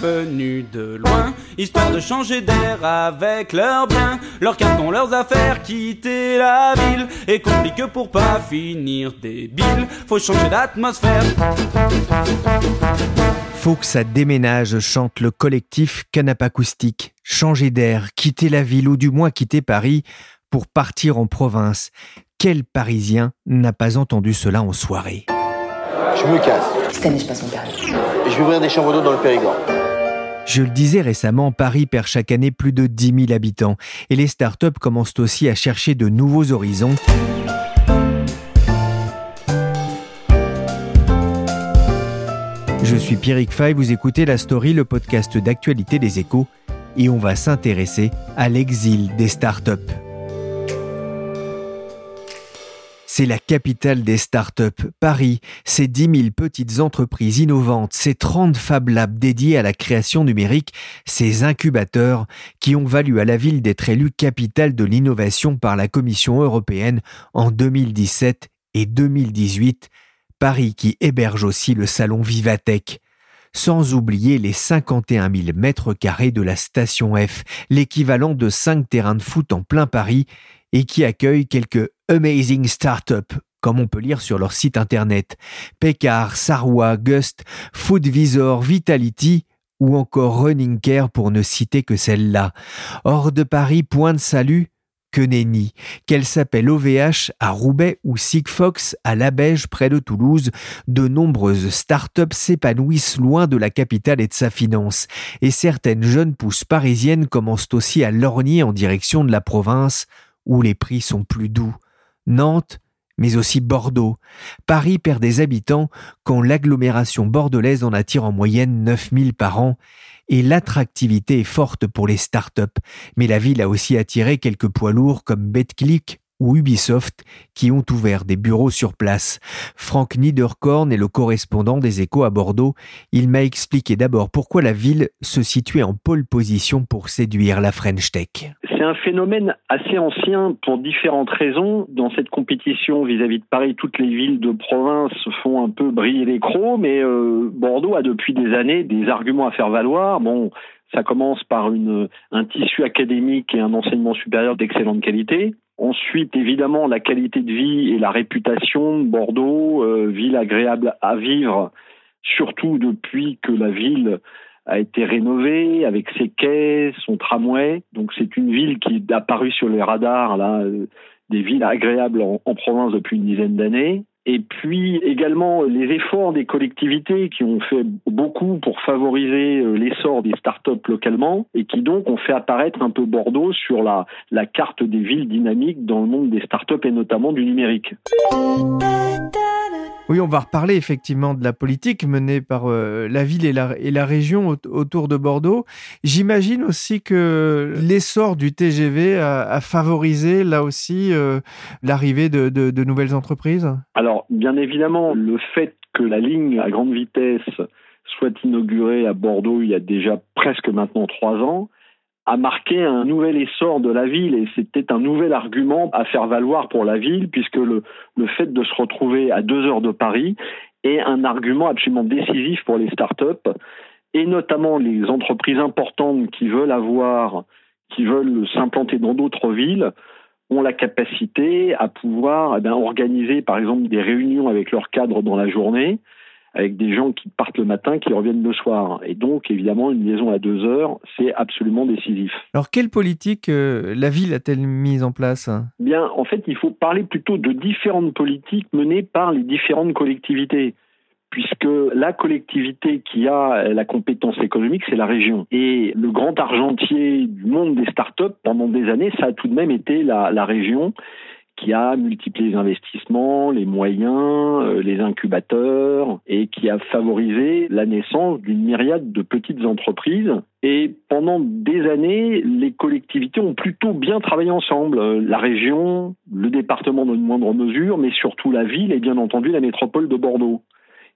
Venus de loin, histoire de changer d'air avec leurs biens. Leurs cartons, leurs affaires, quitter la ville. Et compliqué pour pas finir débile, faut changer d'atmosphère. Faut que ça déménage, chante le collectif Canap Acoustique. Changer d'air, quitter la ville ou du moins quitter Paris pour partir en province. Quel Parisien n'a pas entendu cela en soirée? Je me casse. Cette année, je passe mon permis. Et je vais ouvrir des chambres d'eau dans le Périgord. Je le disais récemment, Paris perd chaque année plus de 10 000 habitants et les startups commencent aussi à chercher de nouveaux horizons. Je suis Pierrick Fay, vous écoutez La Story, le podcast d'actualité des échos, et on va s'intéresser à l'exil des startups. C'est la capitale des startups. Paris, c'est 10 000 petites entreprises innovantes, ces 30 Fab Labs dédiés à la création numérique, ces incubateurs qui ont valu à la ville d'être élue capitale de l'innovation par la Commission européenne en 2017 et 2018. Paris qui héberge aussi le salon Vivatech sans oublier les 51 000 mètres carrés de la station F, l'équivalent de 5 terrains de foot en plein Paris, et qui accueille quelques amazing startups, comme on peut lire sur leur site internet. Peccar, Sarwa, Gust, Foodvisor, Vitality ou encore Running Care pour ne citer que celle-là. Hors de Paris, point de salut, que nenni, qu'elle s'appelle OVH à Roubaix ou Sigfox à Labège près de Toulouse, de nombreuses start-up s'épanouissent loin de la capitale et de sa finance, et certaines jeunes pousses parisiennes commencent aussi à lorgner en direction de la province, où les prix sont plus doux. Nantes, mais aussi Bordeaux. Paris perd des habitants quand l'agglomération bordelaise en attire en moyenne 9000 par an et l'attractivité est forte pour les startups. Mais la ville a aussi attiré quelques poids lourds comme BetClick ou Ubisoft qui ont ouvert des bureaux sur place. Franck Niederkorn est le correspondant des échos à Bordeaux. Il m'a expliqué d'abord pourquoi la ville se situait en pole position pour séduire la French Tech. C'est un phénomène assez ancien pour différentes raisons. Dans cette compétition vis-à-vis de Paris, toutes les villes de province font un peu briller les crocs, mais euh, Bordeaux a depuis des années des arguments à faire valoir. Bon, ça commence par un tissu académique et un enseignement supérieur d'excellente qualité. Ensuite, évidemment, la qualité de vie et la réputation de Bordeaux, euh, ville agréable à vivre, surtout depuis que la ville a été rénovée avec ses quais, son tramway. Donc c'est une ville qui est apparue sur les radars là, euh, des villes agréables en province depuis une dizaine d'années. Et puis également les efforts des collectivités qui ont fait beaucoup pour favoriser euh, l'essor des startups localement et qui donc ont fait apparaître un peu Bordeaux sur la carte des villes dynamiques dans le monde des startups et notamment du numérique. Oui, on va reparler effectivement de la politique menée par euh, la ville et la, région autour de Bordeaux. J'imagine aussi que l'essor du TGV a, favorisé là aussi euh, l'arrivée de, nouvelles entreprises. Alors, bien évidemment, le fait que la ligne à grande vitesse soit inaugurée à Bordeaux il y a déjà presque maintenant trois ans, a marqué un nouvel essor de la ville et c'était un nouvel argument à faire valoir pour la ville puisque le, fait de se retrouver à deux heures de Paris est un argument absolument décisif pour les startups et notamment les entreprises importantes qui veulent avoir, qui veulent s'implanter dans d'autres villes ont la capacité à pouvoir eh organiser par exemple des réunions avec leurs cadres dans la journée avec des gens qui partent le matin, qui reviennent le soir. Et donc, évidemment, une liaison à deux heures, c'est absolument décisif. Alors, quelle politique euh, la ville a-t-elle mise en place? Bien, en fait, il faut parler plutôt de différentes politiques menées par les différentes collectivités puisque la collectivité qui a la compétence économique, c'est la région. Et le grand argentier du monde des startups, pendant des années, ça a tout de même été la, la région qui a multiplié les investissements, les moyens, euh, les incubateurs et qui a favorisé la naissance d'une myriade de petites entreprises. Et pendant des années, les collectivités ont plutôt bien travaillé ensemble. Euh, la région, le département dans une moindre mesure, mais surtout la ville et bien entendu la métropole de Bordeaux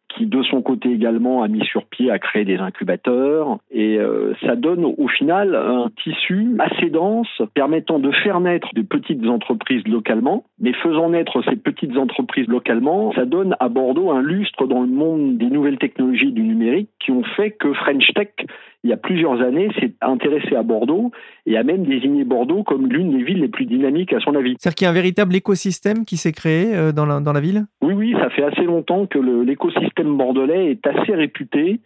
qui de son côté également a mis sur pied, a créé des incubateurs. Et euh, ça donne au final un tissu assez dense permettant de faire naître des petites entreprises localement. Mais faisant naître ces petites entreprises localement, ça donne à Bordeaux un lustre dans le monde des nouvelles technologies du numérique qui ont fait que French Tech il y a plusieurs années, s'est intéressé à Bordeaux et a même désigné Bordeaux comme l'une des villes les plus dynamiques à son avis. C'est-à-dire qu'il y a un véritable écosystème qui s'est créé euh, dans la, dans la ville? Oui, oui, ça fait assez longtemps que l'écosystème bordelais est assez réputé.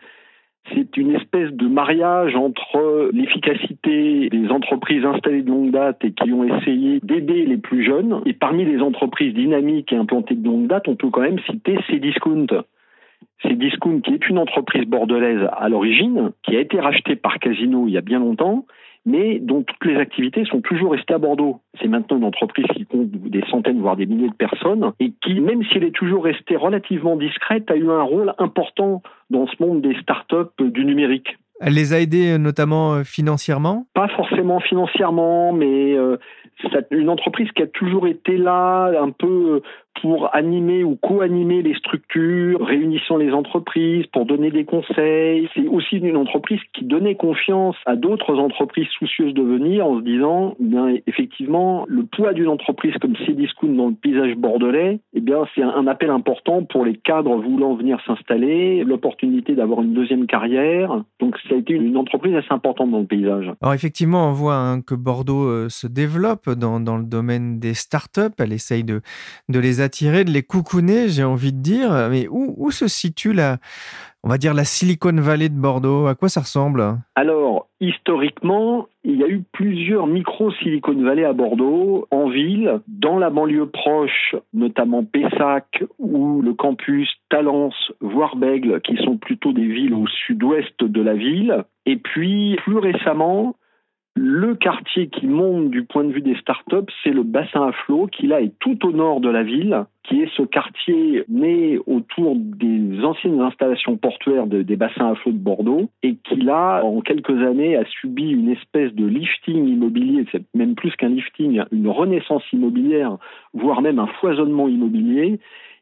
C'est une espèce de mariage entre l'efficacité des entreprises installées de longue date et qui ont essayé d'aider les plus jeunes. Et parmi les entreprises dynamiques et implantées de longue date, on peut quand même citer Cdiscount. Cdiscount, qui est une entreprise bordelaise à l'origine, qui a été rachetée par Casino il y a bien longtemps, mais dont toutes les activités sont toujours restées à Bordeaux. C'est maintenant une entreprise qui compte des centaines, voire des milliers de personnes, et qui, même si elle est toujours restée relativement discrète, a eu un rôle important dans ce monde des startups du numérique. Elle les a aidés euh, notamment euh, financièrement? Pas forcément financièrement, mais euh, c'est une entreprise qui a toujours été là, un peu pour animer ou co-animer les structures, réunissant les entreprises, pour donner des conseils. C'est aussi une entreprise qui donnait confiance à d'autres entreprises soucieuses de venir en se disant, bien effectivement, le poids d'une entreprise comme Cdiscount dans le paysage bordelais, eh bien c'est un appel important pour les cadres voulant venir s'installer, l'opportunité d'avoir une deuxième carrière. Donc ça a été une entreprise assez importante dans le paysage. Alors effectivement, on voit hein, que Bordeaux euh, se développe dans, dans, le domaine des startups. Elle essaye de, de les attirer, de les coucouner, j'ai envie de dire. Mais où, où se situe la, on va dire la Silicon Valley de Bordeaux? À quoi ça ressemble? Alors, historiquement, il y a eu plusieurs micro-Silicon Valley à Bordeaux, en ville, dans la banlieue proche, notamment Pessac ou le campus Talence, voire Bègle, qui sont plutôt des villes au sud-ouest de la ville. Et puis, plus récemment, le quartier qui monte du point de vue des startups, c'est le bassin à flot qui là est tout au nord de la ville, qui est ce quartier né autour des anciennes installations portuaires des bassins à flot de Bordeaux et qui là, en quelques années, a subi une espèce de lifting immobilier, c'est même plus qu'un lifting, une renaissance immobilière, voire même un foisonnement immobilier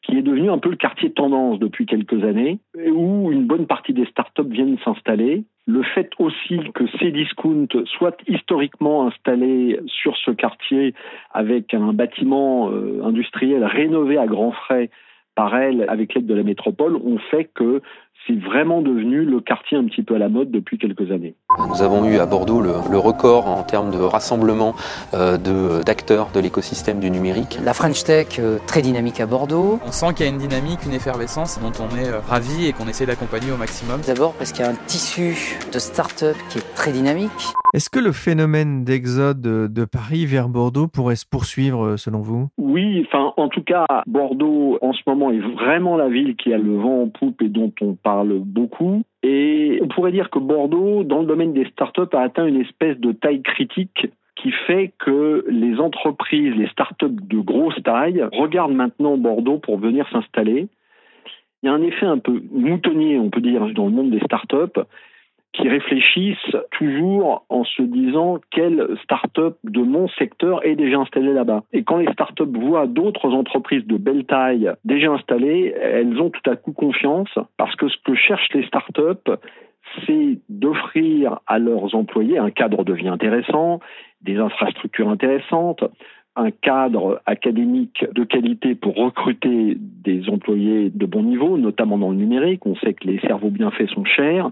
qui est devenu un peu le quartier tendance depuis quelques années, où une bonne partie des startups viennent s'installer. Le fait aussi que Cdiscount soit historiquement installé sur ce quartier avec un bâtiment euh, industriel rénové à grands frais par elle avec l'aide de la métropole ont fait que c'est vraiment devenu le quartier un petit peu à la mode depuis quelques années. Nous avons eu à Bordeaux le, record en termes de rassemblement euh, d'acteurs de, l'écosystème du numérique. La French Tech, euh, très dynamique à Bordeaux. On sent qu'il y a une dynamique, une effervescence dont on est euh, ravi et qu'on essaie d'accompagner au maximum. D'abord parce qu'il y a un tissu de start-up qui est très dynamique. Est-ce que le phénomène d'exode de Paris vers Bordeaux pourrait se poursuivre selon vous? Oui, enfin en tout cas Bordeaux en ce moment est vraiment la ville qui a le vent en poupe et dont on parle beaucoup. Et on pourrait dire que Bordeaux, dans le domaine des startups, a atteint une espèce de taille critique qui fait que les entreprises, les startups de grosse taille regardent maintenant Bordeaux pour venir s'installer. Il y a un effet un peu moutonnier, on peut dire, dans le monde des startups qui réfléchissent toujours en se disant quelle start-up de mon secteur est déjà installée là-bas. Et quand les start-up voient d'autres entreprises de belle taille déjà installées, elles ont tout à coup confiance parce que ce que cherchent les start-up, c'est d'offrir à leurs employés un cadre de vie intéressant, des infrastructures intéressantes, un cadre académique de qualité pour recruter des employés de bon niveau, notamment dans le numérique. On sait que les cerveaux bien faits sont chers,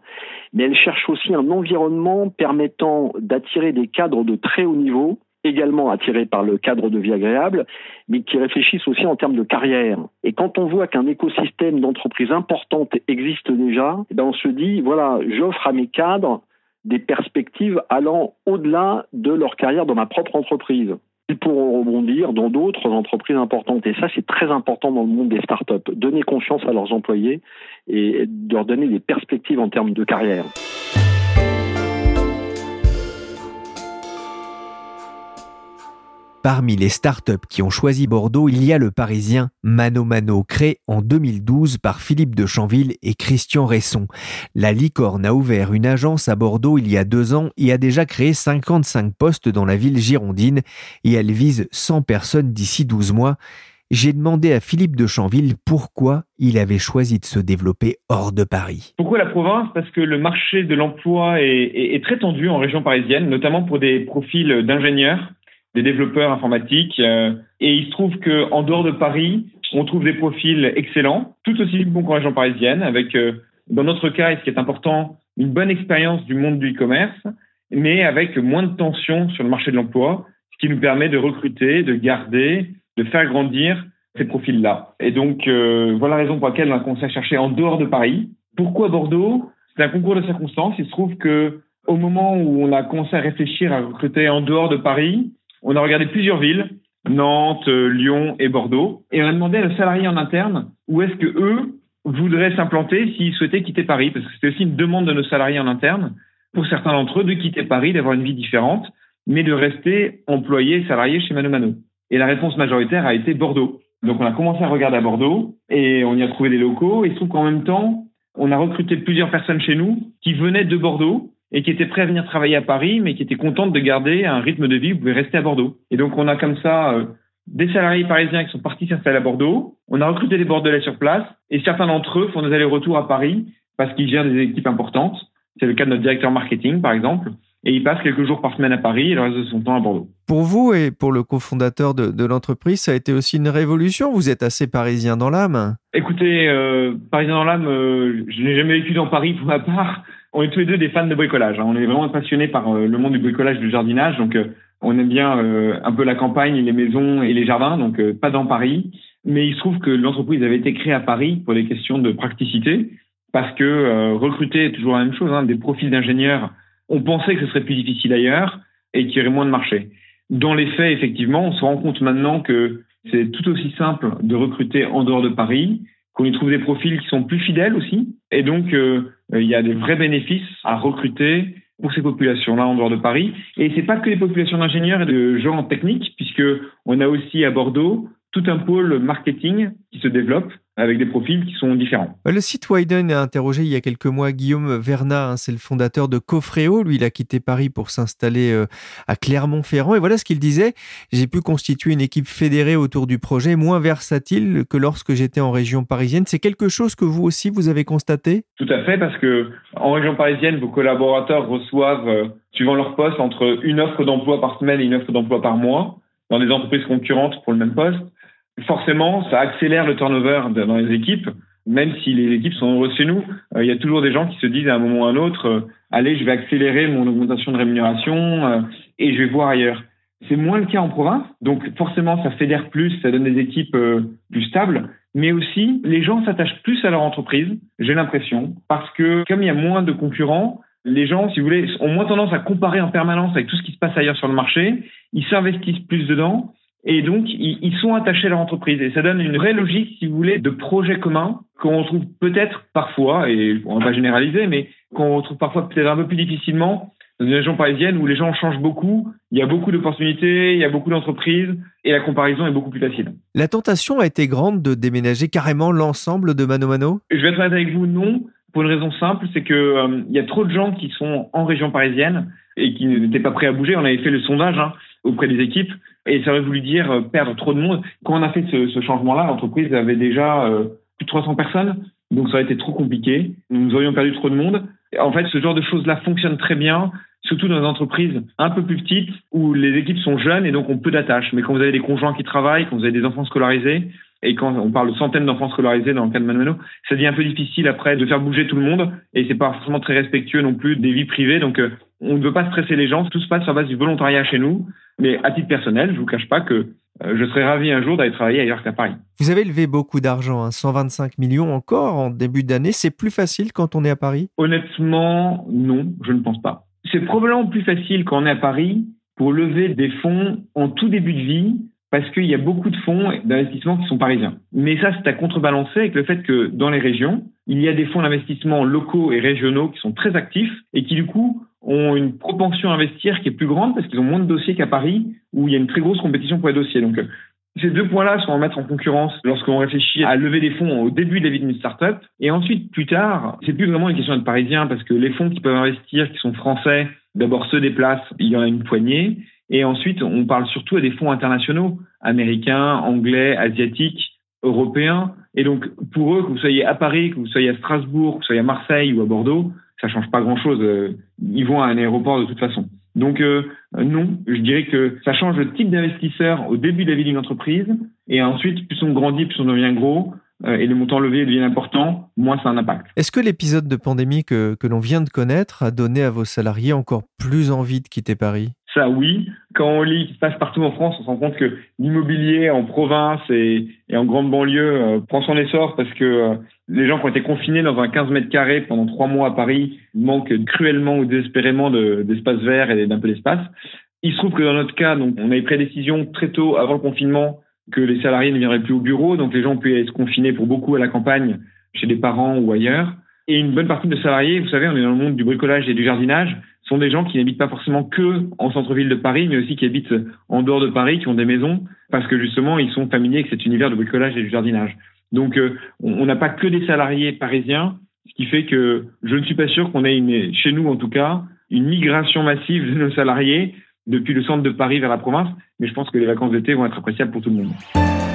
mais elle cherche aussi un environnement permettant d'attirer des cadres de très haut niveau, également attirés par le cadre de vie agréable, mais qui réfléchissent aussi en termes de carrière. Et quand on voit qu'un écosystème d'entreprises importantes existe déjà, eh ben on se dit, voilà, j'offre à mes cadres des perspectives allant au-delà de leur carrière dans ma propre entreprise ils pourront rebondir dans d'autres entreprises importantes. Et ça, c'est très important dans le monde des startups. Donner confiance à leurs employés et leur donner des perspectives en termes de carrière. Parmi les startups qui ont choisi Bordeaux, il y a le parisien Mano Mano, créé en 2012 par Philippe de Chanville et Christian Resson. La licorne a ouvert une agence à Bordeaux il y a deux ans et a déjà créé 55 postes dans la ville girondine et elle vise 100 personnes d'ici 12 mois j'ai demandé à Philippe de Chanville pourquoi il avait choisi de se développer hors de Paris. Pourquoi la province? Parce que le marché de l'emploi est, très tendu en région parisienne, notamment pour des profils d'ingénieurs, des développeurs informatiques. Euh, et il se trouve qu'en dehors de Paris, on trouve des profils excellents, tout aussi bons qu'en région parisienne, avec, euh, dans notre cas, et ce qui est important, une bonne expérience du monde du e-commerce, mais avec moins de tension sur le marché de l'emploi, ce qui nous permet de recruter, de garder, de faire grandir ces profils-là. Et donc, euh, voilà la raison pour laquelle on à chercher en dehors de Paris. Pourquoi Bordeaux? C'est un concours de circonstances. Il se trouve que au moment où on a commencé à réfléchir à recruter en dehors de Paris, on a regardé plusieurs villes, Nantes, Lyon et Bordeaux, et on a demandé à nos salariés en interne où est-ce que eux voudraient s'implanter s'ils souhaitaient quitter Paris, parce que c'était aussi une demande de nos salariés en interne, pour certains d'entre eux, de quitter Paris, d'avoir une vie différente, mais de rester employés, salariés chez Mano Mano. Et la réponse majoritaire a été Bordeaux. Donc on a commencé à regarder à Bordeaux et on y a trouvé des locaux. Et il se trouve qu'en même temps, on a recruté plusieurs personnes chez nous qui venaient de Bordeaux et qui étaient prêts à venir travailler à Paris, mais qui étaient contentes de garder un rythme de vie où vous pouvez rester à Bordeaux. Et donc on a comme ça euh, des salariés parisiens qui sont partis s'installer à Bordeaux. On a recruté des Bordelais sur place et certains d'entre eux font des allers-retours à Paris parce qu'ils gèrent des équipes importantes. C'est le cas de notre directeur marketing, par exemple et il passe quelques jours par semaine à Paris et le reste de son temps à Bordeaux. Pour vous et pour le cofondateur de, de l'entreprise, ça a été aussi une révolution. Vous êtes assez parisien dans l'âme. Écoutez, euh, parisien dans l'âme, euh, je n'ai jamais vécu dans Paris pour ma part. On est tous les deux des fans de bricolage. Hein. On est vraiment passionnés par euh, le monde du bricolage, du jardinage. Donc, euh, on aime bien euh, un peu la campagne, les maisons et les jardins. Donc, pas dans Paris. Mais il se trouve que l'entreprise avait été créée à Paris pour des questions de praticité, parce que recruter est toujours la même chose. Hein, des profils d'ingénieurs on pensait que ce serait plus difficile ailleurs et qu'il y aurait moins de marché. Dans les faits, effectivement, on se rend compte maintenant que c'est tout aussi simple de recruter en dehors de Paris, qu'on y trouve des profils qui sont plus fidèles aussi. Et donc, euh, il y a des vrais bénéfices à recruter pour ces populations-là en dehors de Paris. Et c'est pas que les populations d'ingénieurs et de gens en technique, puisque on a aussi à Bordeaux tout un pôle marketing qui se développe avec des profils qui sont différents. Le site Widen a interrogé il y a quelques mois Guillaume Vernat, hein, c'est le fondateur de Cofreo. Lui, il a quitté Paris pour s'installer euh, à Clermont-Ferrand. Et voilà ce qu'il disait. J'ai pu constituer une équipe fédérée autour du projet, moins versatile que lorsque j'étais en région parisienne. C'est quelque chose que vous aussi, vous avez constaté? Tout à fait, parce que en région parisienne, vos collaborateurs reçoivent, euh, suivant leur poste, entre une offre d'emploi par semaine et une offre d'emploi par mois dans des entreprises concurrentes pour le même poste forcément, ça accélère le turnover dans les équipes. Même si les équipes sont heureuses chez nous, euh, il y a toujours des gens qui se disent à un moment ou à un autre, euh, allez, je vais accélérer mon augmentation de rémunération euh, et je vais voir ailleurs. C'est moins le cas en province, donc forcément ça fédère plus, ça donne des équipes plus stables, mais aussi les gens s'attachent plus à leur entreprise, j'ai l'impression, parce que comme il y a moins de concurrents, les gens, si vous voulez, ont moins tendance à comparer en permanence avec tout ce qui se passe ailleurs sur le marché, ils s'investissent plus dedans et donc, ils, sont attachés à leur entreprise. Et ça donne une vraie logique, si vous voulez, de projet commun qu'on retrouve peut-être parfois, et on va pas généraliser, mais qu'on retrouve parfois peut-être un peu plus difficilement dans une région parisienne où les gens changent beaucoup, il y a beaucoup d'opportunités, il y a beaucoup d'entreprises, et la comparaison est beaucoup plus facile. La tentation a été grande de déménager carrément l'ensemble de Mano Mano? Je vais être honnête avec vous, non, pour une raison simple, c'est que euh, il y a trop de gens qui sont en région parisienne et qui n'étaient pas prêts à bouger. On avait fait le sondage hein, auprès des équipes et ça aurait voulu dire euh, perdre trop de monde. Quand on a fait ce, changement-là, l'entreprise avait déjà euh, plus de 300 personnes, donc ça aurait été trop compliqué. Nous aurions perdu trop de monde. En fait, ce genre de choses-là fonctionne très bien, surtout dans des entreprises un peu plus petites où les équipes sont jeunes et donc ont peu d'attaches. Mais quand vous avez des conjoints qui travaillent, quand vous avez des enfants scolarisés, et quand on parle de centaines d'enfants scolarisés dans le cas de Manuelo, ça devient un peu difficile après de faire bouger tout le monde et c'est pas forcément très respectueux non plus des vies privées. Donc euh, on ne veut pas stresser les gens. Tout se passe sur base du volontariat chez nous. Mais à titre personnel, je vous cache pas que euh, je serais ravi un jour d'aller travailler ailleurs qu'à Paris. Vous avez levé beaucoup d'argent, 125 hein, millions encore en début d'année. C'est plus facile quand on est à Paris? Honnêtement, non, je ne pense pas. C'est probablement plus facile quand on est à Paris pour lever des fonds en tout début de vie parce qu'il y a beaucoup de fonds d'investissement qui sont parisiens. Mais ça, c'est à contrebalancer avec le fait que dans les régions, il y a des fonds d'investissement locaux et régionaux qui sont très actifs et qui, du coup, ont une propension à investir qui est plus grande parce qu'ils ont moins de dossiers qu'à Paris, où il y a une très grosse compétition pour les dossiers. Donc, euh, ces deux points-là sont à mettre en concurrence lorsqu'on réfléchit à lever des fonds au début de la vie d'une startup. Et ensuite, plus tard, c'est plus vraiment une question de parisien parce que les fonds qui peuvent investir, qui sont français, d'abord se déplacent, il y en a une poignée. Et ensuite, on parle surtout à des fonds internationaux, américains, anglais, asiatiques, européens. Et donc, pour eux, que vous soyez à Paris, que vous soyez à Strasbourg, que vous soyez à Marseille ou à Bordeaux, ça change pas grand-chose. Euh, ils vont à un aéroport de toute façon. Donc euh, non, je dirais que ça change le type d'investisseur au début de la vie d'une entreprise et ensuite plus on grandit, plus on devient gros euh, et le montant levé devient important, moins ça a un impact. Est-ce que l'épisode de pandémie que, que l'on vient de connaître a donné à vos salariés encore plus envie de quitter Paris? Ça, oui. Quand on lit ce qui se passe partout en France, on se rend compte que l'immobilier en province et, en grande banlieue euh, prend son essor parce que euh, les gens qui ont été confinés dans un 15 mètres carrés pendant trois mois à Paris manquent cruellement ou désespérément d'espace de, vert et d'un peu d'espace. Il se trouve que dans notre cas, donc, on avait pris décision très tôt avant le confinement que les salariés ne viendraient plus au bureau, donc les gens pouvaient être confinés pour beaucoup à la campagne, chez des parents ou ailleurs. Et une bonne partie de salariés, vous savez, on est dans le monde du bricolage et du jardinage, sont des gens qui n'habitent pas forcément que en centre-ville de Paris, mais aussi qui habitent en dehors de Paris, qui ont des maisons, parce que justement, ils sont familiers avec cet univers de bricolage et du jardinage. Donc, euh, on n'a pas que des salariés parisiens, ce qui fait que je ne suis pas sûr qu'on ait, une, chez nous en tout cas, une migration massive de nos salariés depuis le centre de Paris vers la province, mais je pense que les vacances d'été vont être appréciables pour tout le monde.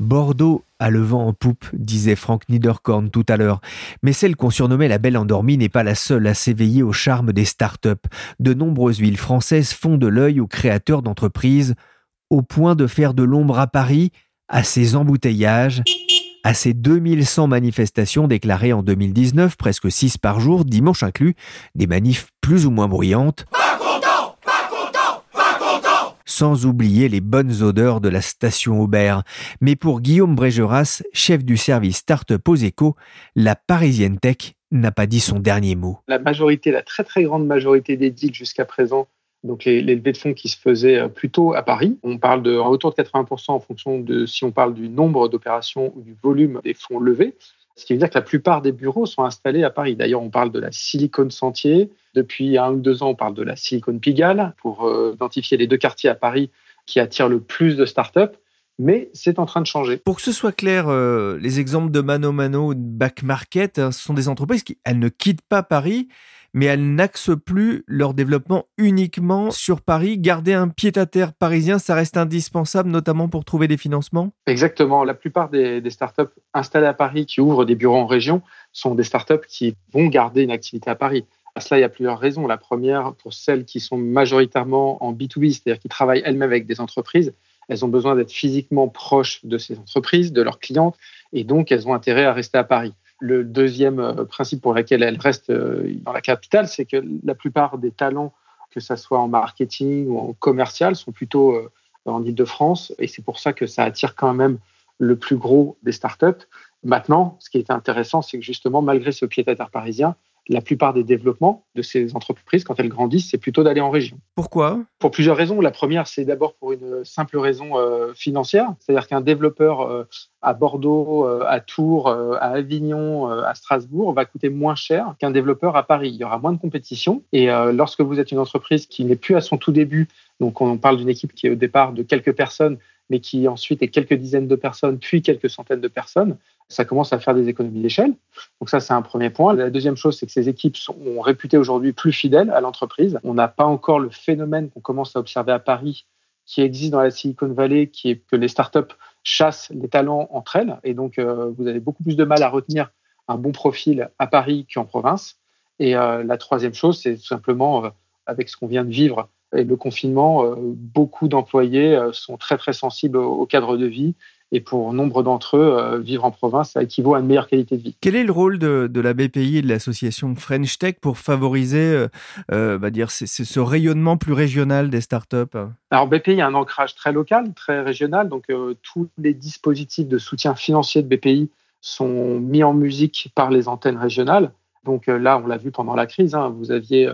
Bordeaux a le vent en poupe, disait Frank Niederkorn tout à l'heure. Mais celle qu'on surnommait la Belle Endormie n'est pas la seule à s'éveiller au charme des start-up. De nombreuses villes françaises font de l'œil aux créateurs d'entreprises, au point de faire de l'ombre à Paris, à ses embouteillages, à ses 2100 manifestations déclarées en 2019, presque 6 par jour, dimanche inclus, des manifs plus ou moins bruyantes sans oublier les bonnes odeurs de la station Aubert. Mais pour Guillaume Brégeras, chef du service Startup aux échos, la parisienne tech n'a pas dit son dernier mot. La majorité, la très très grande majorité des deals jusqu'à présent, donc les, levées de fonds qui se faisaient euh, plutôt à Paris, on parle de autour de 80% en fonction de si on parle du nombre d'opérations ou du volume des fonds levés. Ce qui veut dire que la plupart des bureaux sont installés à Paris. D'ailleurs, on parle de la Silicon Sentier, depuis un ou deux ans, on parle de la Silicon Pigalle pour euh, identifier les deux quartiers à Paris qui attirent le plus de startups. Mais c'est en train de changer. Pour que ce soit clair, euh, les exemples de Mano Mano ou de Back Market, hein, ce sont des entreprises qui elles ne quittent pas Paris, mais elles n'axent plus leur développement uniquement sur Paris. Garder un pied-à-terre parisien, ça reste indispensable, notamment pour trouver des financements Exactement. La plupart des, startups installées à Paris qui ouvrent des bureaux en région sont des startups qui vont garder une activité à Paris. À cela, il y a plusieurs raisons. La première, pour celles qui sont majoritairement en B2B, c'est-à-dire qui travaillent elles-mêmes avec des entreprises, elles ont besoin d'être physiquement proches de ces entreprises, de leurs clientes, et donc elles ont intérêt à rester à Paris. Le deuxième euh, principe pour lequel elles restent euh, dans la capitale, c'est que la plupart des talents, que ce soit en marketing ou en commercial, sont plutôt euh, en Ile-de-France, et c'est pour ça que ça attire quand même le plus gros des startups. Maintenant, ce qui est intéressant, c'est que justement, malgré ce pied-à-terre parisien, la plupart des développements de ces entreprises, quand elles grandissent, c'est plutôt d'aller en région. Pourquoi? Pour plusieurs raisons. La première, c'est d'abord pour une simple raison euh, financière, c'est-à-dire qu'un développeur euh, à Bordeaux, euh, à Tours, à Avignon, à Strasbourg va coûter moins cher qu'un développeur à Paris. Il y aura moins de compétition. Et lorsque vous êtes une entreprise qui n'est plus à son tout début, donc on parle d'une équipe qui est au départ de quelques personnes, mais qui ensuite est quelques dizaines de personnes, puis quelques centaines de personnes, ça commence à faire des économies d'échelle. Donc ça, c'est un premier point. La deuxième chose, c'est que ces équipes sont réputées aujourd'hui plus fidèles à l'entreprise. On n'a pas encore le phénomène qu'on commence à observer à Paris, qui existe dans la Silicon Valley, qui est que les startups chassent les talents entre elles. Et donc, euh, vous avez beaucoup plus de mal à retenir un bon profil à Paris qu'en province. Et euh, la troisième chose, c'est tout simplement, euh, avec ce qu'on vient de vivre et le confinement, beaucoup d'employés sont très, très sensibles au cadre de vie et pour nombre d'entre eux, euh, vivre en province, ça équivaut à une meilleure qualité de vie. Quel est le rôle de, la BPI et de l'association French Tech pour favoriser euh, euh bah dire, ce rayonnement plus régional des startups? Alors BPI a un ancrage très local, très régional, donc euh, tous les dispositifs de soutien financier de BPI sont mis en musique par les antennes régionales. Donc là, on l'a vu pendant la crise, hein, vous aviez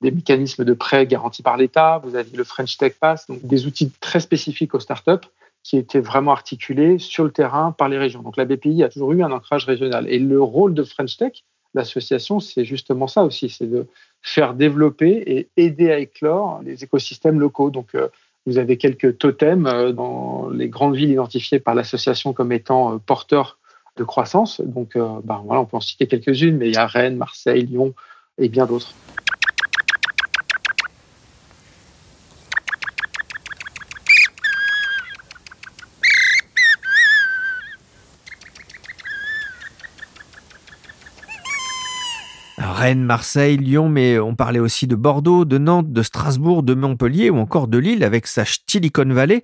des mécanismes de prêts garantis par l'État, vous aviez le French Tech Pass, donc des outils très spécifiques aux startups qui était vraiment articulé sur le terrain par les régions. Donc la BPI a toujours eu un ancrage régional. Et le rôle de French Tech, l'association, c'est justement ça aussi, c'est de faire développer et aider à éclore les écosystèmes locaux. Donc, euh, vous avez quelques totems euh, dans les grandes villes identifiées par l'association comme étant euh, porteurs de croissance. Donc, ben, voilà, on peut en citer quelques-unes, mais il y a Rennes, Marseille, Lyon et bien d'autres. Marseille, Lyon, mais on parlait aussi de Bordeaux, de Nantes, de Strasbourg, de Montpellier ou encore de Lille avec sa Stilicon Valley.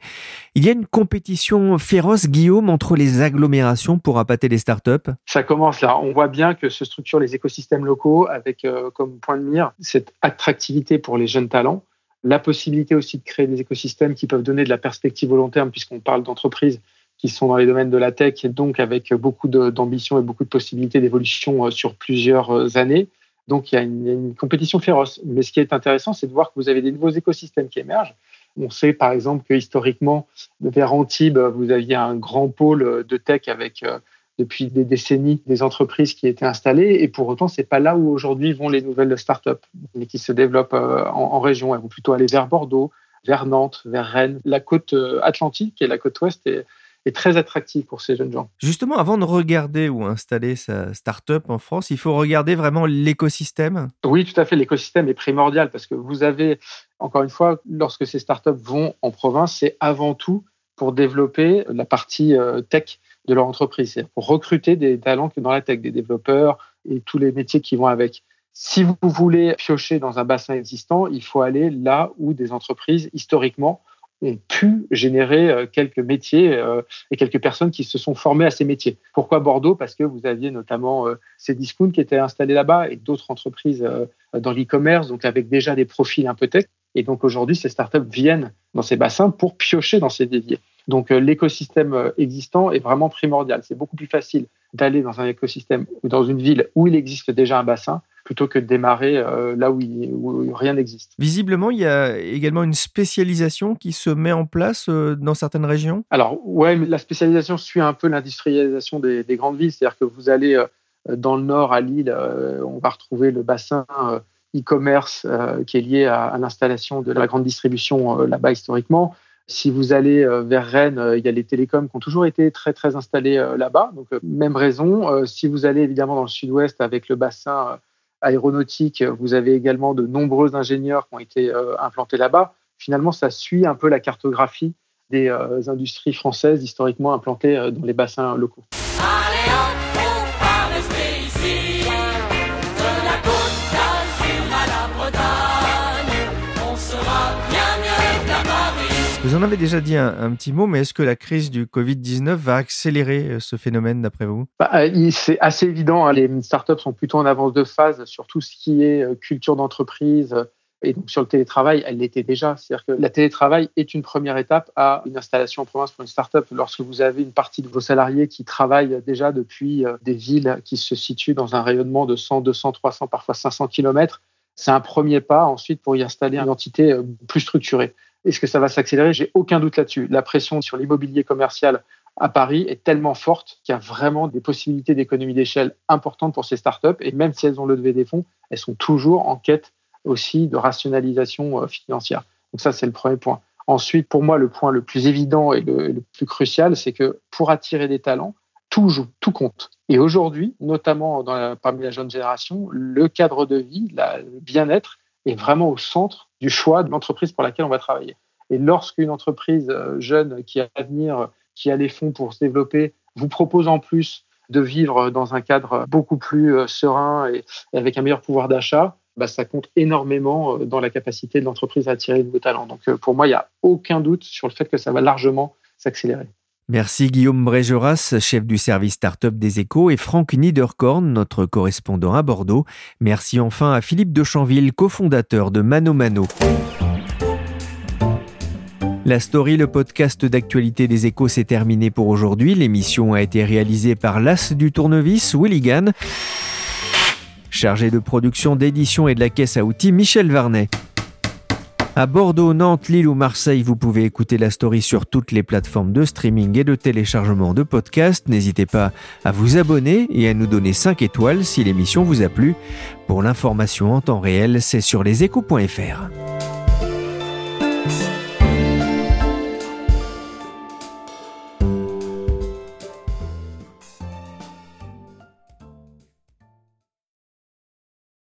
Il y a une compétition féroce, Guillaume, entre les agglomérations pour appâter les startups Ça commence là. On voit bien que se structurent les écosystèmes locaux avec euh, comme point de mire cette attractivité pour les jeunes talents la possibilité aussi de créer des écosystèmes qui peuvent donner de la perspective au long terme, puisqu'on parle d'entreprises qui sont dans les domaines de la tech, et donc avec beaucoup d'ambition et beaucoup de possibilités d'évolution euh, sur plusieurs euh, années. Donc, il y, a une, compétition féroce. Mais ce qui est intéressant, c'est de voir que vous avez des nouveaux écosystèmes qui émergent. On sait, par exemple, que historiquement, vers Antibes, vous aviez un grand pôle de tech avec, euh, depuis des décennies, des entreprises qui étaient installées. Et pour autant, c'est pas là où aujourd'hui vont les nouvelles startups, mais qui se développent euh, en, en région. Elles vont plutôt aller vers Bordeaux, vers Nantes, vers Rennes. La côte euh, atlantique et la côte ouest est, est très attractif pour ces jeunes gens. Justement, avant de regarder ou installer sa start-up en France, il faut regarder vraiment l'écosystème? Oui, tout à fait. L'écosystème est primordial parce que vous avez, encore une fois, lorsque ces start-up vont en province, c'est avant tout pour développer la partie euh, tech de leur entreprise, c'est pour recruter des talents dans la tech, des développeurs et tous les métiers qui vont avec. Si vous voulez piocher dans un bassin existant, il faut aller là où des entreprises, historiquement, ont pu générer euh, quelques métiers euh, et quelques personnes qui se sont formées à ces métiers. Pourquoi Bordeaux? Parce que vous aviez notamment euh, Cdiscount qui était installé là-bas et d'autres entreprises dans l'e-commerce, donc avec déjà des profils un tech. Et donc aujourd'hui, ces startups viennent dans ces bassins pour piocher dans ces déviers. Donc l'écosystème existant est vraiment primordial. C'est beaucoup plus facile d'aller dans un écosystème ou dans une ville où il existe déjà un bassin plutôt que de démarrer euh, là où, rien n'existe. Visiblement, il y a également une spécialisation qui se met en place euh, dans certaines régions? Alors, ouais, la spécialisation suit un peu l'industrialisation des, grandes villes. C'est-à-dire que vous allez euh, dans le nord, à Lille, on va retrouver le bassin e-commerce qui est lié à, l'installation de la grande distribution là-bas historiquement. Si vous allez vers Rennes, il y a les télécoms qui ont toujours été très très installés là-bas. Donc même raison. Si vous allez évidemment dans le sud-ouest avec le bassin aéronautique, vous avez également de nombreux ingénieurs qui ont été euh, implantés là-bas. Finalement, ça suit un peu la cartographie des euh, industries françaises historiquement implantées euh, dans les bassins locaux. Vous en avez déjà dit un, petit mot, mais est-ce que la crise du Covid-19 va accélérer euh, ce phénomène d'après vous? Bah, euh, C'est assez évident. Hein. Les startups sont plutôt en avance de phase sur tout ce qui est euh, culture d'entreprise. Et donc sur le télétravail, elle l'était déjà. C'est-à-dire que la télétravail est une première étape à une installation en province pour une startup. Lorsque vous avez une partie de vos salariés qui travaillent déjà depuis des villes qui se situent dans un rayonnement de 100, 200, 300, parfois 500 km, c'est un premier pas ensuite pour y installer une entité plus structurée. Est-ce que ça va s'accélérer? J'ai aucun doute là-dessus. La pression sur l'immobilier commercial à Paris est tellement forte qu'il y a vraiment des possibilités d'économie d'échelle importantes pour ces startups. Et même si elles ont levé des fonds, elles sont toujours en quête aussi de rationalisation euh, financière. Donc ça, c'est le premier point. Ensuite, pour moi, le point le plus évident et le, plus crucial, c'est que pour attirer des talents, tout joue, tout compte. Et aujourd'hui, notamment parmi la jeune génération, le cadre de vie, le bien-être est vraiment au centre du choix de l'entreprise pour laquelle on va travailler. Et lorsqu'une entreprise euh, jeune qui a l'avenir, qui a les fonds pour se développer, vous propose en plus de vivre dans un cadre beaucoup plus euh, serein et avec un meilleur pouvoir d'achat, bah, ça compte énormément euh, dans la capacité de l'entreprise à attirer de nouveaux talents. Donc pour moi, il n'y a aucun doute sur le fait que ça va largement s'accélérer. Merci Guillaume Brégeras, chef du service Startup des Échos, et Franck Niederkorn, notre correspondant à Bordeaux. Merci enfin à Philippe de Chanville, cofondateur de Mano Mano. La story, le podcast d'actualité des échos, s'est terminé pour aujourd'hui. L'émission a été réalisée par l'As du tournevis, Willigan. Chargé de production, d'édition et de la caisse à outils, Michel Varnet. À Bordeaux, Nantes, Lille ou Marseille, vous pouvez écouter la story sur toutes les plateformes de streaming et de téléchargement de podcasts. N'hésitez pas à vous abonner et à nous donner 5 étoiles si l'émission vous a plu. Pour l'information en temps réel, c'est sur leséchos.fr.